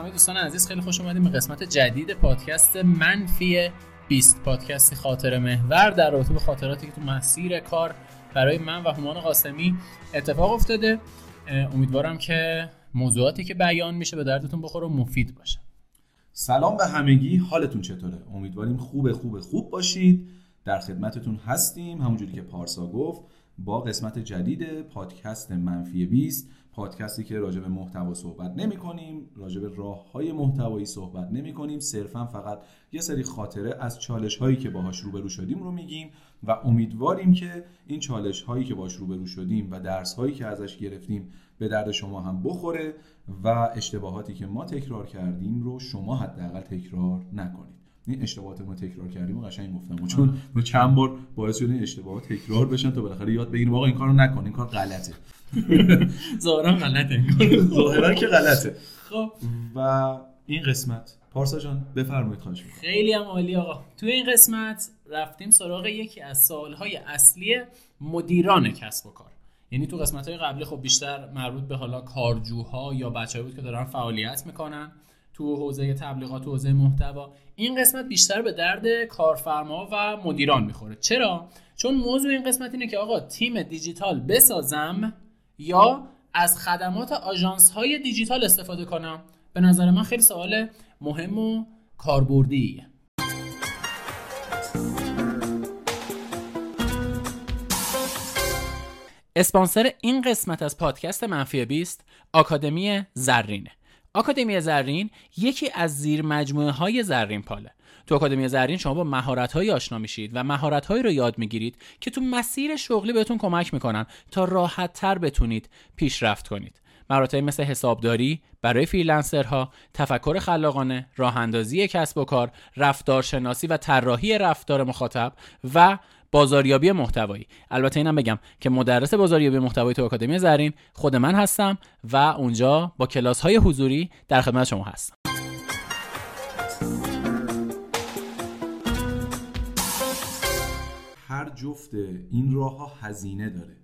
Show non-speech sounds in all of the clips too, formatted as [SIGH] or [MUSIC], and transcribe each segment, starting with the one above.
همه دوستان عزیز خیلی خوش اومدیم به قسمت جدید پادکست منفی 20 پادکستی خاطر محور. در رابطه به خاطراتی که تو مسیر کار برای من و هومان قاسمی اتفاق افتاده. امیدوارم که موضوعاتی که بیان میشه به دردتون بخوره و مفید باشه. سلام به همگی. حالتون چطوره؟ امیدواریم خوب خوب خوب باشید. در خدمتتون هستیم. همونجوری که پارسا گفت با قسمت جدید پادکست منفی 20 پادکستی که راجع به محتوا صحبت نمی کنیم راجع به راه های محتوایی صحبت نمی کنیم صرفا فقط یه سری خاطره از چالش هایی که باهاش روبرو شدیم رو میگیم و امیدواریم که این چالش هایی که باهاش روبرو شدیم و درس هایی که ازش گرفتیم به درد شما هم بخوره و اشتباهاتی که ما تکرار کردیم رو شما حداقل تکرار نکنید. این اشتباهات ما تکرار کردیم و قشنگ گفتم. چون ما چند بار باعث شده این اشتباهات تکرار بشن تا بالاخره یاد بگیریم آقا این کارو نکن این کار غلطه. [LAUGHS] ظاهرا غلطه [LAUGHS] ظاهرا که غلطه. خب. و این قسمت. پارسا جان بفرمایید خواهش خیلی هم عالی آقا. توی این قسمت رفتیم سراغ یکی از سوالهای اصلی مدیران کسب و کار. یعنی تو قسمت های قبلی خب بیشتر مربوط به حالا کارجوها یا بچه بود که دارن فعالیت می‌کنن. تو حوزه تبلیغات و حوزه محتوا. این قسمت بیشتر به درد کارفرما و مدیران می‌خوره. چرا؟ چون موضوع این قسمت اینه که آقا تیم دیجیتال بسازم یا از خدمات آژانس های دیجیتال استفاده کنم؟ به نظر من خیلی سوال مهم و کاربردی. اسپانسر این قسمت از پادکست منفی 20 آکادمی زرینه. آکادمی زرین یکی از زیر مجموعه های زرین پاله. تو آکادمی زرین شما با مهارت آشنا میشید و مهارت هایی رو یاد می‌گیرید که تو مسیر شغلی بهتون کمک می‌کنن تا راحت تر بتونید پیشرفت کنید. مهارت مثل حسابداری برای فریلنسرها تفکر خلاقانه راه اندازی کسب و کار رفتارشناسی و طراحی رفتار مخاطب و بازاریابی محتوایی. البته اینم بگم که مدرس بازاریابی محتوایی تو آکادمی زرین خود من هستم و اونجا با کلاس های حضوری در خدمت شما هستم. هر جفت این راه ها هزینه داره.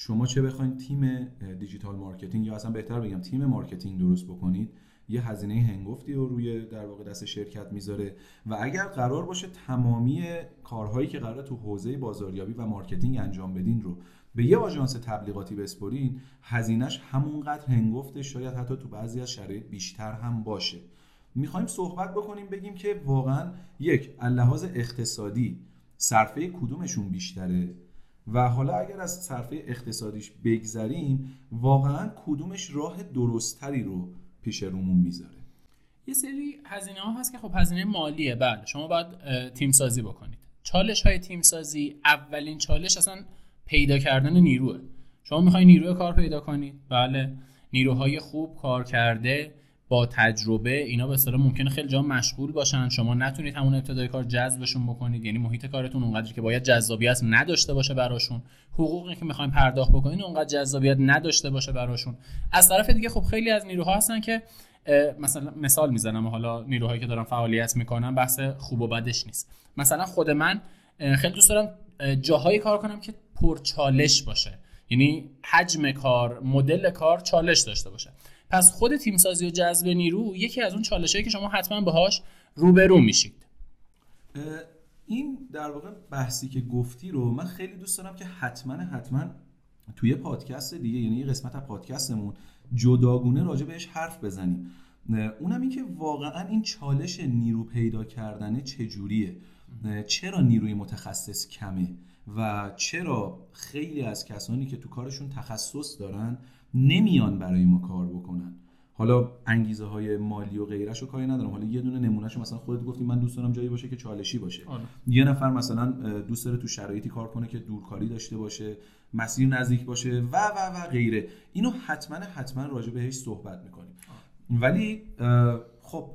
شما چه بخواید تیم digital marketing یا اصلا بهتر بگم تیم marketing درست بکنید یه هزینه هنگفتی رو روی در واقع دست شرکت می‌ذاره و اگر قرار باشه تمامی کارهایی که قرار تو حوزه بازاریابی و marketing انجام بدین رو به یه آژانس تبلیغاتی بسپرین هزینهش همونقدر هنگفته شاید حتی تو بعضی از شرایط بیشتر هم باشه. می‌خوایم صحبت بکنیم بگیم که واقعا یک لحاظ اقتصادی صرفه کدومشون بیشتره؟ و حالا اگر از صرفه اقتصادیش بگذریم واقعا کدومش راه درستتری رو پیش رومون می‌ذاره؟ یه سری هزینه ها هست که خب هزینه مالیه بله. شما باید تیم سازی بکنید. چالش های تیم سازی اولین چالش اصلا پیدا کردن نیروه. شما می‌خوای نیروی کار پیدا کنید؟ بله. نیروهای خوب کار کرده با تجربه اینا به اصطلاح ممکنه خیلی جا مشغول باشن. شما نتونید همون ابتدای کار جذبشون بکنید. یعنی محیط کارتون اونقدری که باید جذابیت نداشته باشه براشون. حقوقی که می‌خوایم پرداخت بکنید اونقدر جذابیت نداشته باشه براشون. از طرف دیگه خب خیلی از نیروها هستن که مثلا مثال می‌زنم. حالا نیروهایی که دارن فعالیت می‌کنن بحث خوب و بدش نیست. مثلا خود من خیلی دوست دارم جاهایی کار کنم که پرچالش باشه. یعنی حجم کار مدل کار چالش داشته باشه. پس خود تیمسازی و جذب نیرو یکی از اون چالشهایی که شما حتما باهاش روبرو میشید. این در واقع بحثی که گفتی رو من خیلی دوست دارم که حتما حتما توی پادکست دیگه یعنی یه قسمت از پادکستمون جداگونه راجع بهش حرف بزنیم. اونم این که واقعا این چالش نیرو پیدا کردنه چجوریه؟ چرا نیروی متخصص کمه؟ و چرا خیلی از کسانی که تو کارشون تخصص دارن نمیان برای ما کار بکنن؟ حالا انگیزه های مالی و غیرش رو کاری ندارم. حالا یه دونه نمونهش مثلا خودت گفتی من دوست دارم جایی باشه که چالشی باشه. آره. یه نفر مثلا دوست داره تو شرایطی کار کنه که دورکاری داشته باشه مسیر نزدیک باشه و و و غیره. اینو حتما حتما راجع بهش صحبت می‌کنیم. ولی خب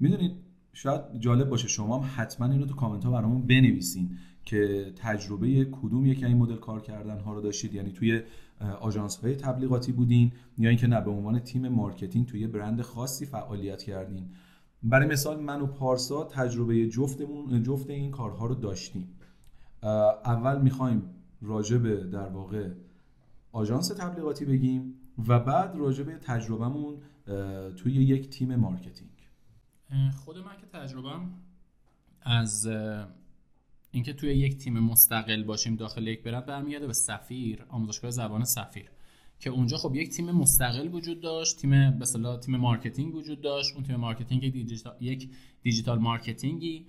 می‌دونید شاید جالب باشه شما هم حتما اینو تو کامنت ها برامون بنویسین. که تجربه کدوم یکی این مدل کار کردن ها رو داشتید؟ یعنی توی آژانس های تبلیغاتی بودین یا اینکه نه به عنوان تیم marketing توی برند خاصی فعالیت کردین؟ برای مثال من و پارسا تجربه جفتمون جفت این کارها رو داشتیم. اول می‌خوایم راجع به در واقع آژانس تبلیغاتی بگیم و بعد راجع به تجربهمون توی یک تیم marketing. خود من که تجربم از اینکه توی یک تیم مستقل باشیم داخل یک برند برمیگرده به سفیر آموزشگاه زبان سفیر. که اونجا خب یک تیم مستقل وجود داشت تیم به تیم marketing وجود داشت. اون تیم marketing digital یک digital marketing ی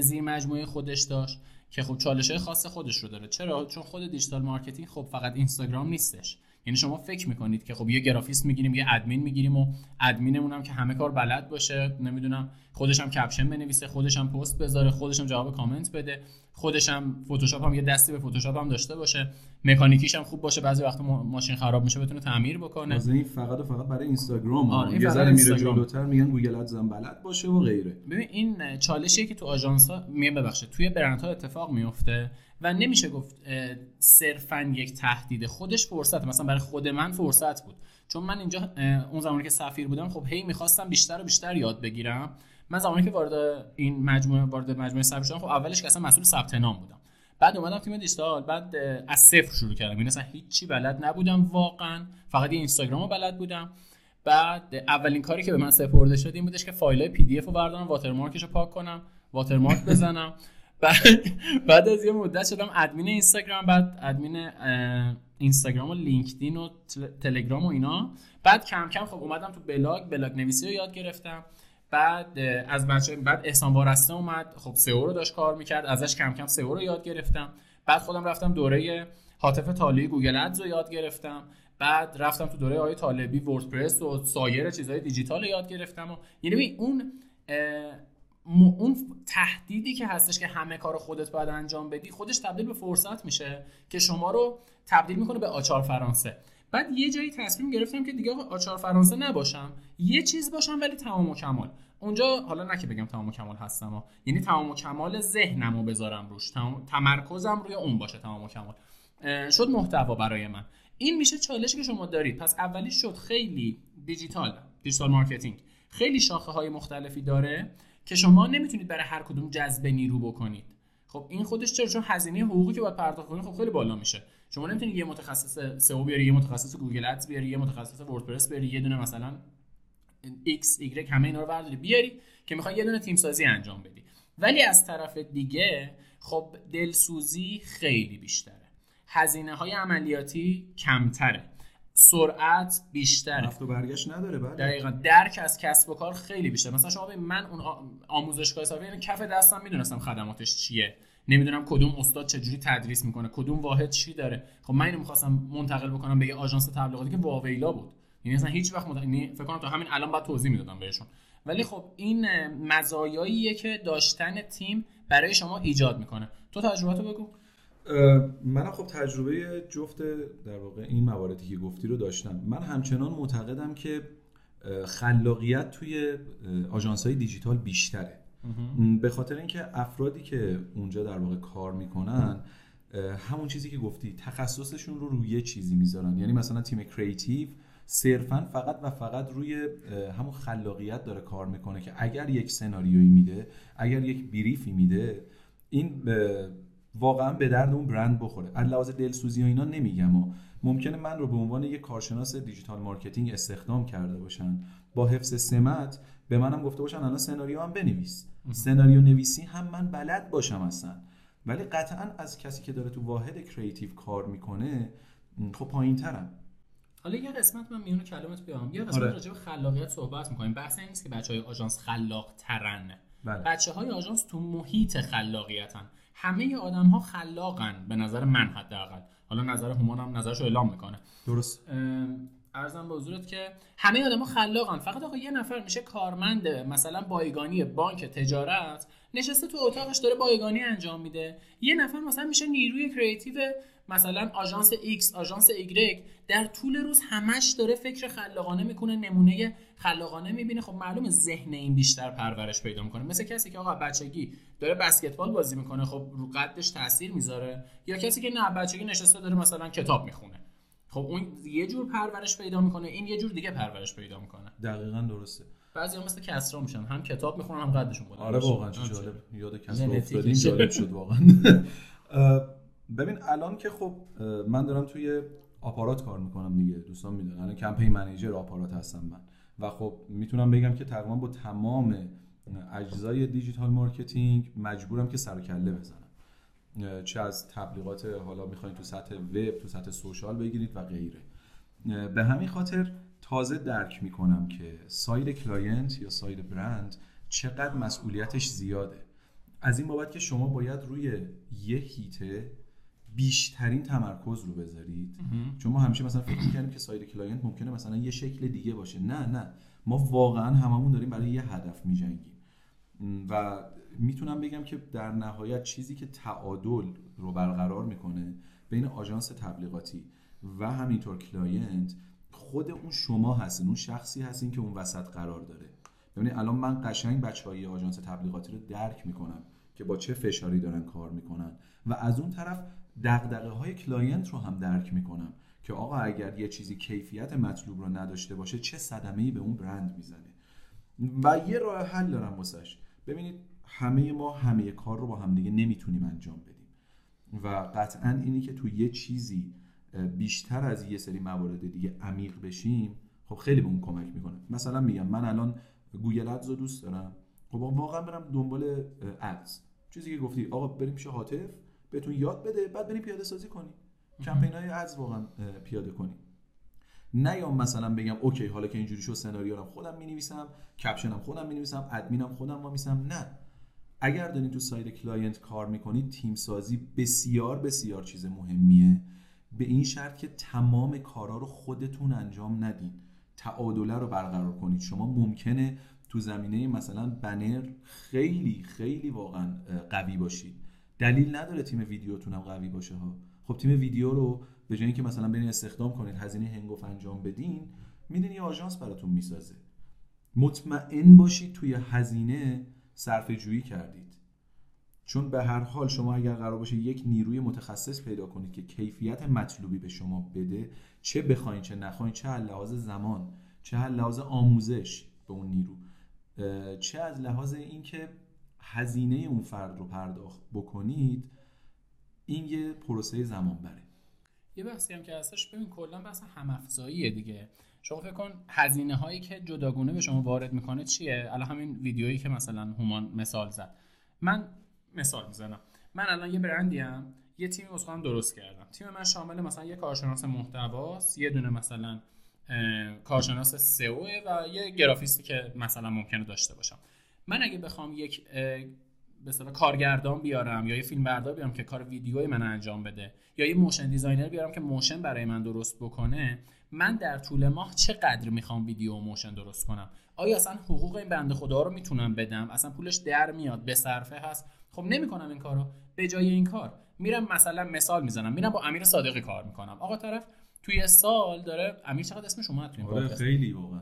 زیر مجموعه خودش داشت که خب چالش خاص خودش رو داره. چرا؟ چون خود digital marketing خب فقط اینستاگرام نیستش. یعنی شما فکر می‌کنید که خب یه گرافیست می‌گیریم یه ادمین می‌گیریم و ادمینمون هم که همه کار بلد باشه نمی‌دونم خودش هم caption بنویسه خودش هم پست بذاره خودش هم جواب کامنت بده. خودش هم فتوشاپ هم یه دستی به فتوشاپ هم داشته باشه. مکانیکیش هم خوب باشه. بعضی وقت ماشین خراب میشه بتونه تعمیر بکنه. از این فقط و فقط برای اینستاگرام آره یه ذره میره جلوتر میگن Google Ads بلد باشه و غیره. ببین این چالشیه که تو آژانس ها میگم ببخشید توی برندها اتفاق میفته و نمیشه گفت صرفا یک تهدید. خودش فرصت مثلا برای خود من فرصت بود. چون من اینجا اون زمانی که سفیر بودم خب هی می‌خواستم بیشتر و بیشتر یاد بگیرم. من زمانی که وارد این مجموعه وارد مجموعه سفیر شدم خب اولش که اصلا مسئول ثبت نام بودم. بعد اومدم تیم دیجیتال بعد از صفر شروع کردم. این یعنی اصلا هیچی بلد نبودم واقعا. فقط یه اینستاگرام رو بلد بودم. بعد اولین کاری که به من سپرده شد این بودش که فایل PDF رو بردارم watermark ش رو پاک کنم watermark بزنم. [LAUGHS] بعد بعد از یه مدت شدم ادمین اینستاگرام بعد ادمین اینستاگرام و لینکدین و تلگرام و اینا. بعد کم کم خب اومدم تو blog blog نویسی رو یاد گرفتم. بعد از بچه بعد احسان وارسته اومد. خب SEO رو داشت کار می‌کرد. ازش کم کم SEO رو یاد گرفتم. بعد خودم رفتم دوره حاطف طالبی Google Ads رو یاد گرفتم. بعد رفتم تو دوره آقای طالبی وردپرس و سایر چیزهای دیجیتال یاد گرفتم و یعنی اون اون تهدیدی که هستش که همه کار خودت باید انجام بدی خودش تبدیل به فرصت میشه که شما رو تبدیل می‌کنه به آچار فرانسه. بعد یه جایی تصمیم گرفتم که دیگه آچار فرانسه نباشم. یه چیز باشم ولی تمام و کمال. اونجا حالا نه که بگم تمام و کمال هستم ها. یعنی تمام و کمال ذهنم رو بذارم روش. تمرکزم روی اون باشه تمام و کمال. شد محتوا برای من. این میشه چالشی که شما دارید. پس اولی شد خیلی digital digital marketing. خیلی شاخه های مختلفی داره که شما نمی‌تونید برای هر کدوم جذب نیرو بکنید. خب این خودش چرا؟ چون هزینه حقوقی که باید پرداخت کنید خب خیلی بالا میشه. شما نمی‌تونید یه متخصص سئو بیاری یه متخصص گوگل ادز بیاری یه متخصص وردپرس بیاری یه دونه مثلا X Y همه اینا رو برداری بیاری که می‌خوای یه دونه تیم سازی انجام بدی. ولی از طرف دیگه خب دلسوزی خیلی بیشتره. هزینه های عملیاتی کمتره. سرعت بیشتره. رفت و برگشت نداره بله. دقیقا. درک از کسب و کار خیلی بیشتر مثلا شما من اون آموزشگاه حسابی یعنی کف دستم می‌دونستم خدماتش چیه. نمی‌دونم کدوم استاد چجوری تدریس می‌کنه کدوم واحد چی داره. خب من اینو می‌خواستم منتقل بکنم به یه آژانس تبلیغاتی که واویلا بود. یعنی اصلا هیچ وقت مد... یعنی فکر کنم تا همین الان بعد توضیح می‌دادم بهشون. ولی خب این مزایاییه که داشتن تیم برای شما ایجاد می‌کنه. تو تجربهاتو بگو. منم خب تجربه جفت در واقع این مواردی که گفتی رو داشتم. من همچنان معتقدم که خلاقیت توی آژانس های دیجیتال بیشتره. به خاطر اینکه افرادی که اونجا در واقع کار می‌کنن همون چیزی که گفتی تخصصشون رو روی چیزی می‌ذارن. یعنی مثلا تیم کریتیو صرفا فقط و فقط روی همون خلاقیت داره کار می‌کنه که اگر یک سناریویی میده اگر یک brief ی میده این واقعا به درد اون برند بخوره. از لحاظ دلسوزی و اینا نمیگم. و ممکنه من رو به عنوان یک کارشناس digital marketing استخدام کرده باشن. با حفظ سمت به منم گفته باشن الان سناریو هم بنویس. سناریو نویسی هم من بلد باشم اصلا. ولی قطعا از کسی که داره تو واحد creative کار می‌کنه خب پایین ترم حالا یه قسمت من میون کلامت بیام یه قسمت آره. راجع به خلاقیت صحبت می‌کنیم. بحث این نیست که بچه های آژانس خلاق ترن بله. بچه های آژانس تو محیط خلاقیتن. همه آدم ها خلاقن به نظر من حداقل. حالا نظر هومان هم نظرشو اعلام می‌کنه. درست. ارزم به حضورت که همه آدم ها خلاقن. فقط آقا یه نفر میشه کارمند مثلا بایگانی بانک تجارت نشسته تو اتاقش داره بایگانی انجام میده. یه نفر مثلا میشه نیروی کریتیو مثلا آژانس X آژانس Y در طول روز همش داره فکر خلاقانه می‌کنه نمونه خلاقانه می‌بینه. خب معلومه ذهن این بیشتر پرورش پیدا می‌کنه. مثل کسی که آقا بچگی داره بسکتبال بازی می‌کنه خب رو قدش تاثیر می‌ذاره. یا کسی که نه بچگی نشسته داره مثلا کتاب می‌خونه. خب اون یه جور پرورش پیدا می‌کنه این یه جور دیگه پرورش پیدا می‌کنه. دقیقا درسته. بعضی هم مثل کسرا میشن هم کتاب می‌خونن هم قدشون بالا آره واقعا جالب. یاد کسرا افتادیم جالب شد واقعا. ببین الان که خب من دارم توی آپارات کار می‌کنم دیگه دوستان می‌دونن. الان کمپین منیجر آپارات هستم من. و خب می‌تونم بگم که تقریبا با تمام اجزای digital marketing مجبورم که سر کله بزنم. چه از تبلیغات حالا می‌خواین تو سطح وب تو سطح social بگیرید و غیره. به همین خاطر تازه درک می‌کنم که side client یا side brand چقدر مسئولیتش زیاده. از این بابت که شما باید روی یه هیته بیشترین تمرکز رو بذارید. چون ما همیشه مثلا فکر می‌کنیم که side client ممکنه مثلا یه شکل دیگه باشه. نه نه. ما واقعا هممون داریم برای یه هدف میجنگیم. و می‌تونم بگم که در نهایت چیزی که تعادل رو برقرار می‌کنه بین آژانس تبلیغاتی و همینطور client خود اون شما هستین اون شخصی هستین که اون وسط قرار داره. ببینید الان من قشنگ بچه های آژانس تبلیغاتی رو درک می‌کنم که با چه فشاری دارن کار می‌کنن و از اون طرف دغدغه های client رو هم درک می‌کنم که آقا اگر یه چیزی کیفیت مطلوب رو نداشته باشه چه صدمه ای به اون برند می‌زنه. و یه راه حل دارم واسش. ببینید همه ما همه کار رو با همدیگه نمی‌تونیم انجام بدیم. و قطعا اینی که تو یه چیزی بیشتر از یه سری موارد دیگه عمیق بشیم خب خیلی به اون کمک می‌کنه. مثلا میگم من الان گوگل ادز رو دوست دارم. خب واقعا برم دنبال ادز چیزی که گفتی آقا بریم پیش هاتف بهتون یاد بده بعد بریم پیاده سازی کنیم. کمپین های ads واقعا پیاده کنیم. نیام مثلا بگم OK حالا که اینجوری شد سناریو خودم می نویسم caption م خودم می نویسم ادمینم خودم ما میسم نه. اگر دارین تو side client کار می‌کنید تیم سازی بسیار بسیار چیز مهمیه. به این شرط که تمام کارا رو خودتون انجام ندین. تعادله رو برقرار کنید. شما ممکنه تو زمینه مثلا بنر خیلی خیلی واقعا قوی باشید. دلیل نداره تیم ویدیوتون هم قوی باشه ها. خب تیم ویدیو رو به جای اینکه مثلا برین استخدام کنید هزینه هنگوف انجام بدین میدین یه آژانس براتون می‌سازه. مطمئن باشید توی هزینه صرفه جویی کردید. چون به هر حال شما اگر قرار باشه یک نیروی متخصص پیدا کنید که کیفیت مطلوبی به شما بده چه بخواین چه نخواین چه از لحاظ زمان چه از لحاظ آموزش به اون نیرو چه از لحاظ اینکه هزینه اون فرد رو پرداخت بکنید این یه پروسه زمان بره یه بحثی هم که هستش ببین کلا بحث هم افزاییه دیگه. شما فکر کن هزینه هایی که جداگونه به شما وارد می‌کنه چیه؟ الان همین ویدیویی که مثلا هومان مثال زد. من مثال می‌زنم. من الان یه برندی هم یه تیمی واسه درست کردم. تیم من شامل مثلا یه کارشناس محتواست یه دونه مثلا کارشناس SEO و یه گرافیستی که مثلا ممکنه داشته باشم. من اگه بخوام یک به کارگردان بیارم یا یه فیلم بردار بیارم که کار ویدیوی من انجام بده یا یه motion designer بیارم که motion برای من درست بکنه من در طول ماه چقدر می‌خوام ویدیو و motion درست کنم؟ آیا اصلا حقوق این بنده خدا رو می‌تونم بدم؟ اصلا پولش در میاد به صرفه هست؟ خب نمی‌کنم این کارو. به جای این کار میرم مثلا مثال می‌زنم. میرم با امیر صادقی کار می‌کنم. آقا طرف توی سال داره امیر چقدر اسمش اومد توی آره خیلی واقعا.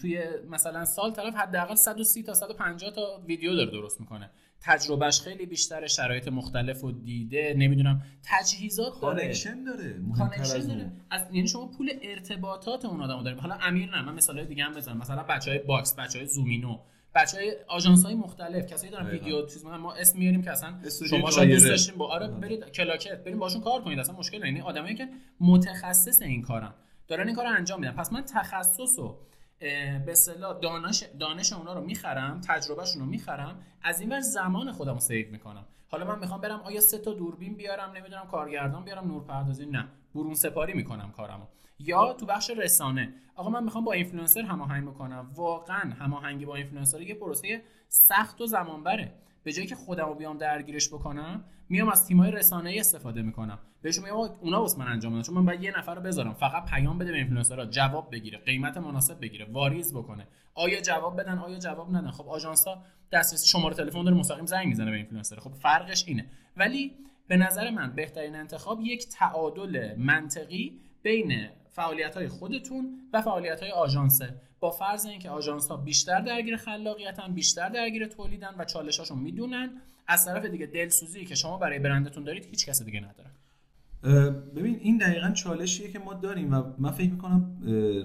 توی مثلا سال طرف حداقل 130 تا 150 تا ویدیو داره درست می‌کنه. تجربهش خیلی بیشتره شرایط مختلف و دیده نمی‌دونم تجهیزات داره. connection داره connection داره. از یعنی شما پول ارتباطات اون آدمو دارید. حالا امیر نه من مثالای دیگه هم بزنم. مثلا بچهای باکس بچهای زومینو بچه های آژانس های مختلف کسایی دارن ویدیو چیز ما اسم میاریم که اصلا شما شاید دوست داشتین با آره برید کلاکت بریم باشون کار کنید. اصلا مشکل یعنی آدمایی که متخصص این کارن. دارن این کار رو انجام میدن. پس من تخصص و به اصطلاح دانش دانش اونا رو می‌خرم تجربهشون رو می‌خرم از این ور زمان خودم رو save می‌کنم. حالا من می‌خوام برم آیا سه تا دوربین بیارم نمی‌دونم کارگردان بیارم نورپردازی نه. برون سپاری می‌کنم کارمو. یا تو بخش رسانه. آقا من می‌خوام با اینفلوئنسر هماهنگ بکنم. واقعا هماهنگی با اینفلوئنسر یه پروسه سخت و زمان بره به جایی که خودمو بیام درگیرش بکنم میام از تیمای رسانه ای استفاده می‌کنم. بهشون میگم اونا واسه من انجام بدن چون من باید یه نفر رو بذارم. فقط پیام بده به اینفلوئنسرها جواب بگیره قیمت مناسب بگیره واریز بکنه. آیا جواب بدن آیا جواب ندن؟ خب آژانس ها دسترسی شماره تلفن داره مستقیم زنگ می‌زنه به اینفلوئنسر. خب فرقش اینه. ولی به نظر من بهترین انتخاب یک تعادل منطقی بین فعالیت های خودتون و فعالیت های آژانسه. با فرض اینکه آژانس ها بیشتر درگیر خلاقیتن بیشتر درگیر تولیدن و چالشاشون می‌دونن از طرف دیگه دلسوزی که شما برای برندتون دارید هیچ کس دیگه نداره. ببین این دقیقا چالشیه که ما داریم و من فکر می‌کنم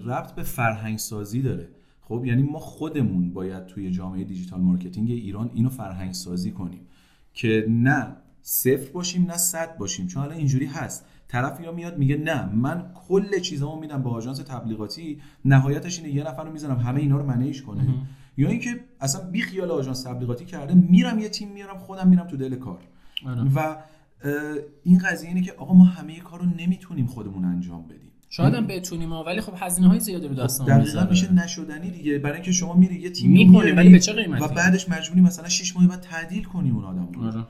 ربط به فرهنگ سازی داره. خب یعنی ما خودمون باید توی جامعه digital marketing ایران اینو فرهنگ سازی کنیم که نه صفر باشیم نه صد باشیم. چون الان اینجوری هست. طرف یا میاد میگه نه من کل چیزامو میدم به آژانس تبلیغاتی نهایتش اینه یه نفر رو می‌زنم همه اینا رو manage کنه. یا اینکه اصلا بی خیال آژانس تبلیغاتی کرده میرم یه تیم میارم خودم میرم تو دل کار. آره. و این قضیه اینه که آقا ما همه کار رو نمی‌تونیم خودمون انجام بدیم. شاید هم بتونیم ولی خب هزینه های زیادی رو دستمون دقیقا می‌ذاره میشه نشدنی دیگه. برای اینکه شما میری یه تیم می‌کنی ولی به چه قیمتی؟ و بعدش مجبوری مثلا 6 ماه بعد تعدیل کنی اون آدم رو. آره.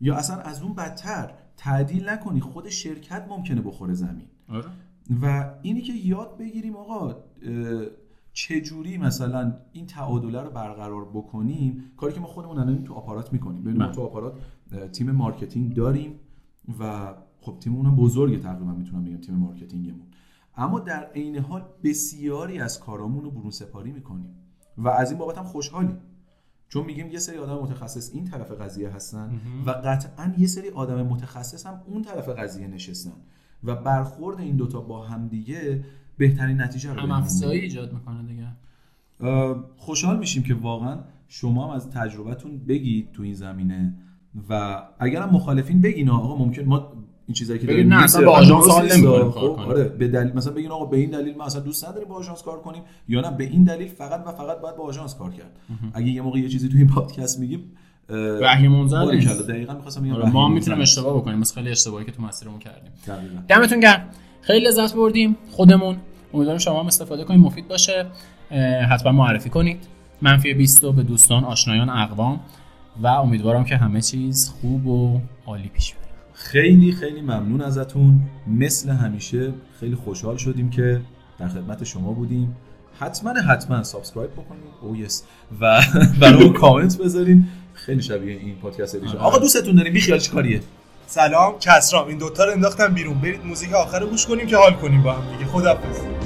یا اصلا از اون بدتر تعدیل نکنی خود شرکت ممکنه بخوره زمین. آره. و اینی که یاد بگیریم آقا چجوری مثلا این تعادله رو برقرار بکنیم؟ کاری که ما خودمون الان تو آپارات می‌کنیم. ببین ما بله. تو آپارات تیم marketing داریم و خب تیممون هم بزرگه تقریبا می‌تونم بگم تیم marketing مون. اما در عین حال بسیاری از کارامون رو برون سپاری می‌کنیم و از این بابت هم خوشحالیم. چون میگیم یه سری آدم متخصص این طرف قضیه هستن و قطعا یه سری آدم متخصص هم اون طرف قضیه نشستن و برخورد این دوتا با همدیگه بهترین نتیجه رو هم افزایی. ایجاد می‌کنه دیگه خوشحال میشیم که واقعا شما هم از تجربتون بگید تو این زمینه و اگرم مخالفین بگین آقا ممکن ما این چیزایی که داریم. نه، اصلا با آژانس حال. نمی‌کنیم خب،. آره به دلیل مثلا بگین آقا به این دلیل ما اصلا دوست نداریم با آژانس کار کنیم یا نه؟ به این دلیل فقط و فقط باید با آژانس کار کرد. اگه یه موقع یه چیزی تو این پادکست میگیم وحی منزل باریکلا نیست. دقیقاً می‌خواستم بگم آره، ما می‌تونیم. اشتباه بکنیم. مثل خیلی اشتباهی که تو مسیرمون کردیم. دقیقاً. دمتون گرم. خیلی لذت بردیم. خودمون. امیدواریم شما هم استفاده کنید مفید باشه. حتما معرفی کنید. منفی 20 رو به دوستان آشنایان اقوام. و امیدوارم که همه چیز خوب و عالی پیش بره خیلی خیلی ممنون ازتون. مثل همیشه خیلی خوشحال شدیم که در خدمت شما بودیم. حتما حتما subscribe بکنید oh yes و [LAUGHS] برامون کامنت بذارین. خیلی شبیه این پادکست ادیشن آره. آقا دوستتون داریم. بی خیال چیکاریه سلام کسرام. این دوتا رو انداختم بیرون. برید موزیک آخر رو گوش کنیم که حال کنیم با هم دیگه. خدافظ